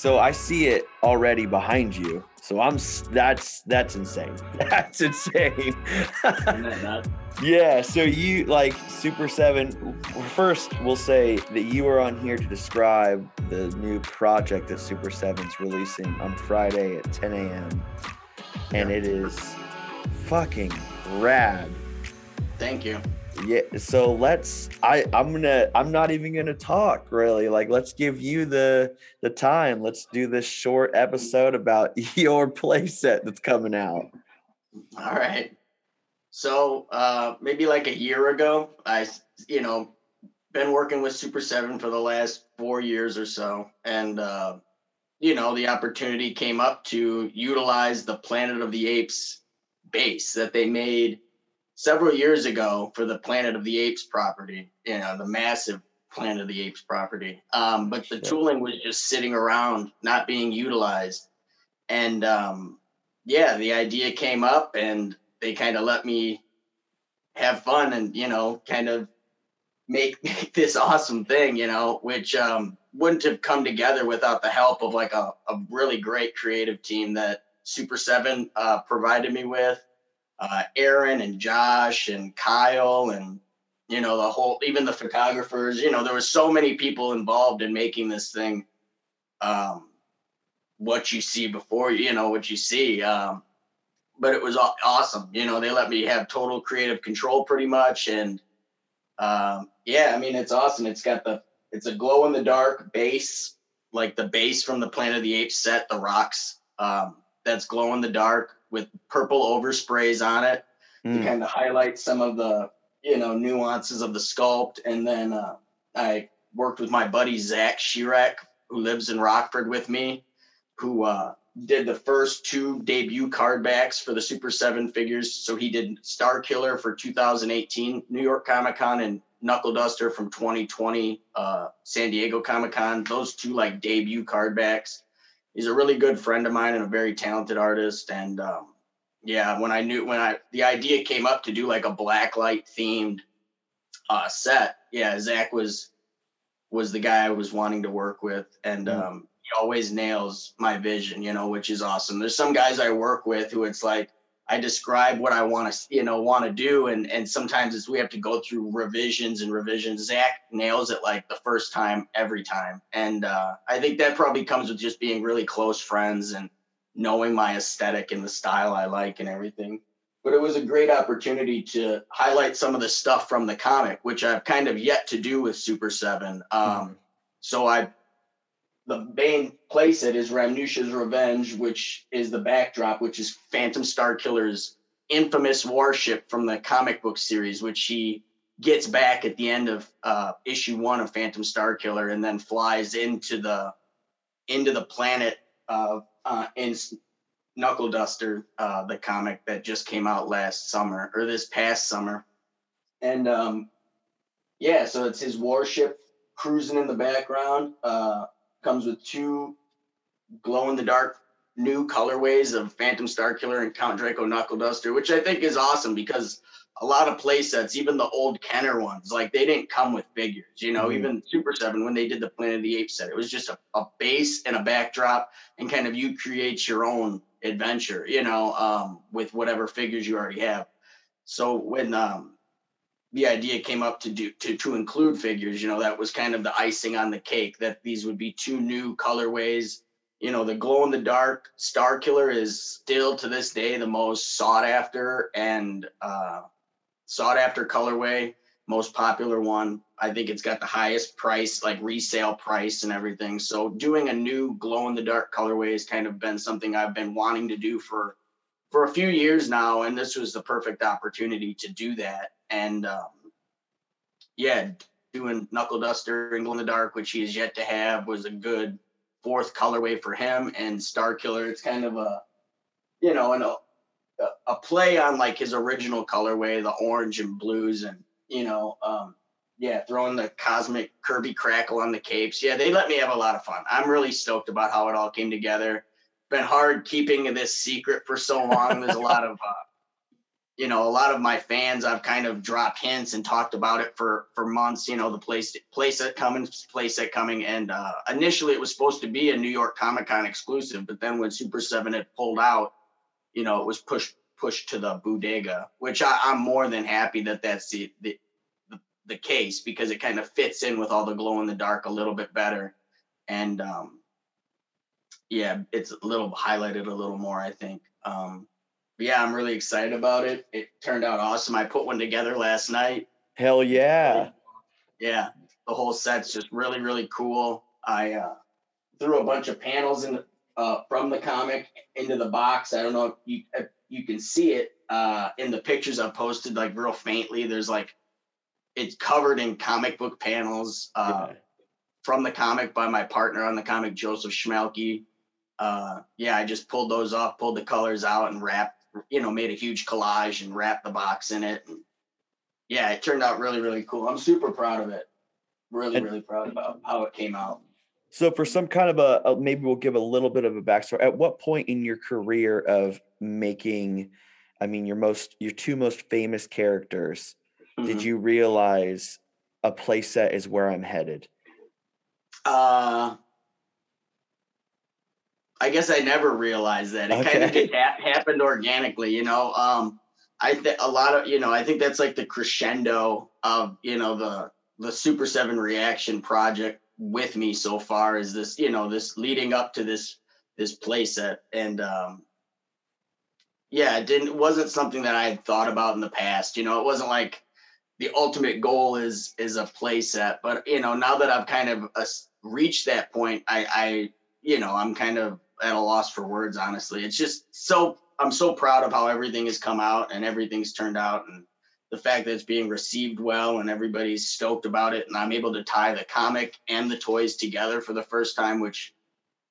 So I see it already behind you. So I'm that's that's insane. That's insane. yeah. So you like Super Seven. First, we'll say that you are on here to describe the new project that Super Seven's releasing on Friday at 10 a.m. And it is fucking rad. Thank you yeah so let's i i'm gonna i'm not even gonna talk really. Like let's give you the the time. Let's do this short episode about your playset that's coming out. All right. So uh maybe like a year ago i you know been working with super 7 for the last four years or so. And uh you know the opportunity came up to utilize the planet of the apes base that they made several years ago for the Planet of the Apes property, you know, the massive Planet of the Apes property. Um, but the tooling was just sitting around, not being utilized. And um, yeah, the idea came up and they kind of let me have fun and, you know, kind of make, make this awesome thing, you know, which um, wouldn't have come together without the help of like a, a really great creative team that Super 7 uh, provided me with uh, Aaron and Josh and Kyle and you know the whole even the photographers you know there was so many people involved in making this thing um, what you see before you know what you see um, but it was awesome you know they let me have total creative control pretty much and um, yeah i mean it's awesome it's got the it's a glow in the dark base like the base from the planet of the apes set the rocks um, that's glow in the dark with purple oversprays on it mm. to kind of highlight some of the you know nuances of the sculpt. And then uh, I worked with my buddy Zach Shirak, who lives in Rockford with me, who uh, did the first two debut card backs for the Super Seven figures. So he did Star Killer for 2018 New York Comic Con and Knuckle Duster from 2020 uh, San Diego Comic Con. Those two like debut card backs he's a really good friend of mine and a very talented artist. And um, yeah, when I knew when I the idea came up to do like a blacklight themed uh, set, yeah, Zach was was the guy I was wanting to work with, and mm. um, he always nails my vision, you know, which is awesome. There's some guys I work with who it's like I describe what I want to, you know, want to do, and and sometimes it's we have to go through revisions and revisions. Zach nails it like the first time every time, and uh, I think that probably comes with just being really close friends and knowing my aesthetic and the style I like and everything. But it was a great opportunity to highlight some of the stuff from the comic, which I've kind of yet to do with Super Seven. Um, mm-hmm. So I the main place it is Ramnusha's Revenge, which is the backdrop, which is Phantom Star Killer's infamous warship from the comic book series, which he gets back at the end of uh, issue one of Phantom Star Killer, and then flies into the into the planet uh, uh, in Knuckle Duster, uh, the comic that just came out last summer or this past summer, and um, yeah, so it's his warship cruising in the background. Uh, comes with two glow in the dark new colorways of Phantom Star Killer and Count Draco Knuckle Duster, which I think is awesome because a lot of play sets, even the old Kenner ones, like they didn't come with figures. You know, mm-hmm. even Super Seven when they did the Planet of the Apes set, it was just a, a base and a backdrop, and kind of you create your own adventure. You know, um, with whatever figures you already have. So when um, the idea came up to do to to include figures. You know, that was kind of the icing on the cake. That these would be two new colorways. You know, the glow in the dark Star Killer is still to this day the most sought after and uh, sought after colorway, most popular one. I think it's got the highest price, like resale price and everything. So doing a new glow in the dark colorway has kind of been something I've been wanting to do for for a few years now, and this was the perfect opportunity to do that and um, yeah, doing Knuckle Duster and Glow in the Dark, which he has yet to have, was a good fourth colorway for him. And Star Killer, it's kind of a, you know, an, a, a play on like his original colorway, the orange and blues, and you know, um, yeah, throwing the cosmic Kirby crackle on the capes. Yeah, they let me have a lot of fun. I'm really stoked about how it all came together. Been hard keeping this secret for so long. There's a lot of uh, you know, a lot of my fans, I've kind of dropped hints and talked about it for for months. You know, the place place playset coming, playset coming, and uh, initially it was supposed to be a New York Comic Con exclusive, but then when Super Seven had pulled out, you know, it was pushed pushed to the bodega, which I, am more than happy that that's the, the the case because it kind of fits in with all the glow in the dark a little bit better, and um, yeah, it's a little highlighted a little more, I think. Um, yeah, I'm really excited about it. It turned out awesome. I put one together last night. Hell yeah. Yeah, the whole set's just really, really cool. I uh, threw a bunch of panels in uh, from the comic into the box. I don't know if you if you can see it uh, in the pictures I've posted, like real faintly. There's like it's covered in comic book panels uh, yeah. from the comic by my partner on the comic, Joseph Schmelke. Uh, yeah, I just pulled those off, pulled the colors out, and wrapped you know, made a huge collage and wrapped the box in it. And yeah, it turned out really, really cool. I'm super proud of it. Really, really proud about how it came out. So, for some kind of a, a, maybe we'll give a little bit of a backstory. At what point in your career of making, I mean, your most, your two most famous characters, mm-hmm. did you realize a playset is where I'm headed? Uh, I guess I never realized that. It okay. kind of just ha- happened organically, you know. Um, I think a lot of you know, I think that's like the crescendo of you know the the Super Seven reaction project with me so far is this you know this leading up to this this playset and um, yeah, it didn't wasn't something that I had thought about in the past. You know, it wasn't like the ultimate goal is is a playset, but you know now that I've kind of uh, reached that point, I I you know I'm kind of at a loss for words, honestly. It's just so I'm so proud of how everything has come out and everything's turned out and the fact that it's being received well and everybody's stoked about it and I'm able to tie the comic and the toys together for the first time, which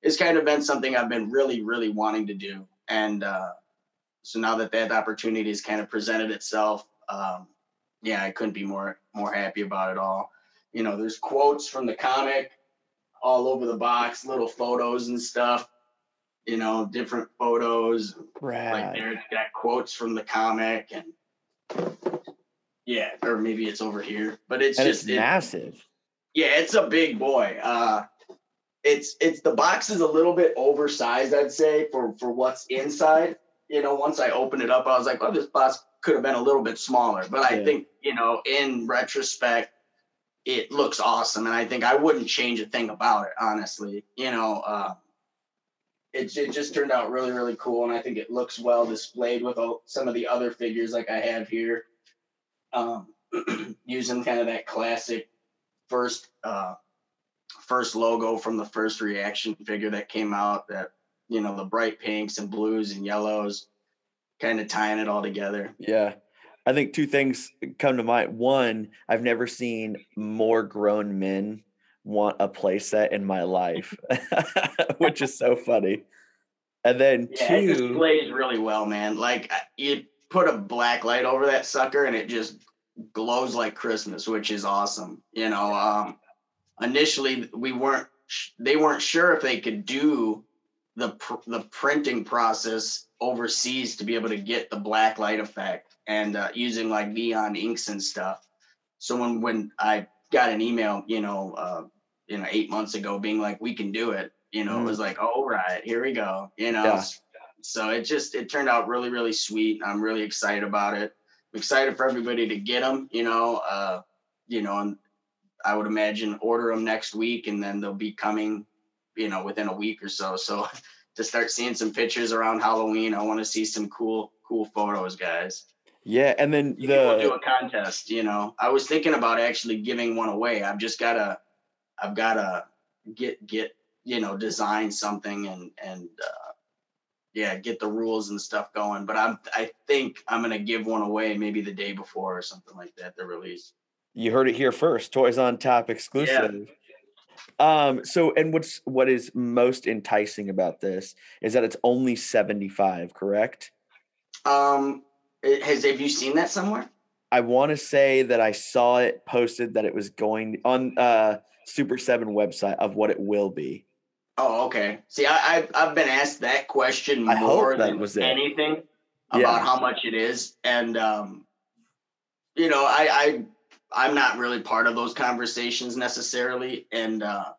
has kind of been something I've been really, really wanting to do. And uh, so now that that opportunity has kind of presented itself, um, yeah, I couldn't be more more happy about it all. You know, there's quotes from the comic all over the box, little photos and stuff you know, different photos. Right. Like there's got quotes from the comic and yeah, or maybe it's over here, but it's and just it's it, massive. Yeah, it's a big boy. Uh, it's it's the box is a little bit oversized, I'd say, for for what's inside. You know, once I opened it up, I was like, well, this box could have been a little bit smaller." But I think you know, in retrospect, it looks awesome, and I think I wouldn't change a thing about it. Honestly, you know, uh, it, it just turned out really really cool and i think it looks well displayed with some of the other figures like i have here. Um, using kind of that classic first uh, first logo from the first reaction figure that came out that you know the bright pinks and blues and yellows kind of tying it all together. Yeah. I think two things come to mind. One i've never seen more grown men want a playset in my life, which is so funny. And then yeah, two, it displays really well, man. Like you put a black light over that sucker, and it just glows like Christmas, which is awesome. You know, um, initially we weren't they weren't sure if they could do the pr- the printing process overseas to be able to get the black light effect and uh, using like neon inks and stuff. So when when I got an email, you know, uh, you know, eight months ago, being like, "We can do it." You know, mm. it was like, "All right, here we go." You know, yeah. so it just it turned out really, really sweet. I'm really excited about it. I'm excited for everybody to get them. You know, uh, you know, and I would imagine order them next week, and then they'll be coming, you know, within a week or so. So to start seeing some pictures around Halloween, I want to see some cool, cool photos, guys. Yeah, and then the we'll do a contest. You know, I was thinking about actually giving one away. I've just gotta, I've gotta get get you know design something and and uh, yeah, get the rules and stuff going. But I'm I think I'm gonna give one away maybe the day before or something like that. The release. You heard it here first. Toys on Tap exclusive. Yeah. Um, so and what's what is most enticing about this is that it's only 75, correct? Um has have you seen that somewhere? I want to say that I saw it posted that it was going on uh Super Seven website of what it will be. Oh, okay. See, I, I've I've been asked that question I more than was anything. about Yeah. how much it is. And um, you know, I, I I'm not really part of those conversations necessarily. And uh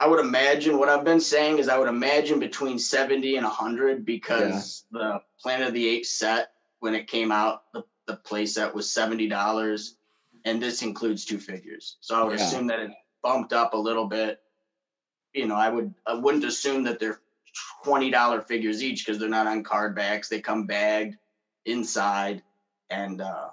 I would imagine what I've been saying is I would imagine between 70 and 100 because the Planet of the Apes set when it came out, the, the play set was $70 and this includes two figures. So I would Yeah. assume that it bumped up a little bit. You know, I would I wouldn't assume that they're $20 figures each because they're not on card backs. They come bagged inside and uh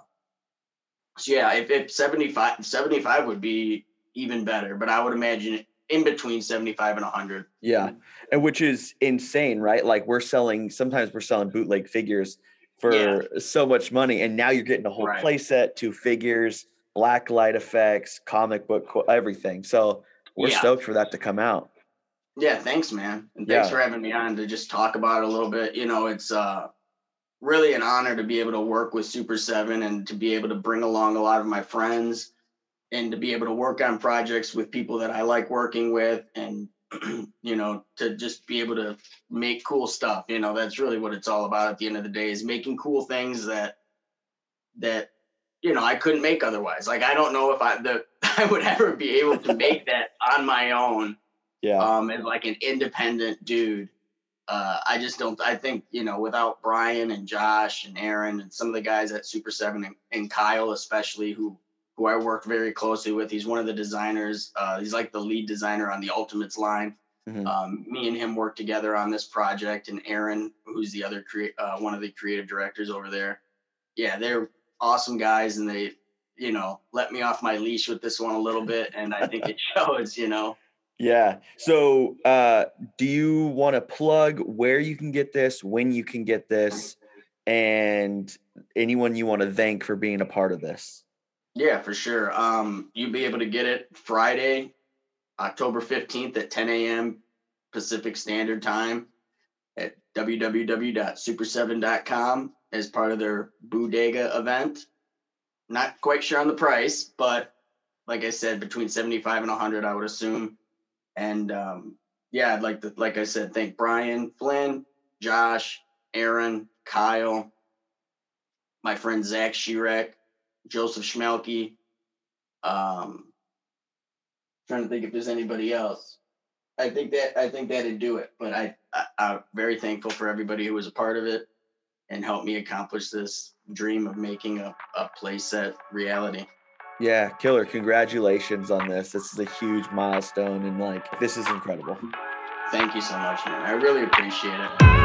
so yeah, if, if 75 75 would be even better, but I would imagine in between 75 and 100. Yeah. And which is insane, right? Like we're selling sometimes we're selling bootleg figures for Yeah. so much money and now you're getting a whole Right. play set, two figures, black light effects, comic book everything. So we're Yeah. stoked for that to come out. Yeah, thanks, man. And thanks Yeah. for having me on to just talk about it a little bit. You know, it's uh really an honor to be able to work with Super 7 and to be able to bring along a lot of my friends and to be able to work on projects with people that I like working with and you know, to just be able to make cool stuff. You know, that's really what it's all about at the end of the day is making cool things that that you know, I couldn't make otherwise. Like I don't know if I the I would ever be able to make that on my own Yeah. um, as like an independent dude. Uh, I just don't. I think you know, without Brian and Josh and Aaron and some of the guys at Super Seven and, and Kyle especially, who who I worked very closely with. He's one of the designers. Uh, he's like the lead designer on the Ultimates line. Mhm. Um, me and him work together on this project, and Aaron, who's the other uh, one of the creative directors over there. Yeah, they're awesome guys, and they, you know, let me off my leash with this one a little bit, and I think it shows. You know. Yeah. So, uh, do you want to plug where you can get this, when you can get this, and anyone you want to thank for being a part of this? Yeah, for sure. Um, you'll be able to get it Friday, October 15th at 10 a.m. Pacific Standard Time at www.super7.com as part of their Bodega event. Not quite sure on the price, but like I said, between 75 and 100, I would assume. And um, yeah, I'd like to, like I said, thank Brian, Flynn, Josh, Aaron, Kyle, my friend Zach Shirek, Joseph Schmelke. Um, trying to think if there's anybody else. I think that I think that'd do it. But I, I I'm very thankful for everybody who was a part of it and helped me accomplish this dream of making a, a playset reality. Yeah, killer. Congratulations on this. This is a huge milestone, and like, this is incredible. Thank you so much, man. I really appreciate it.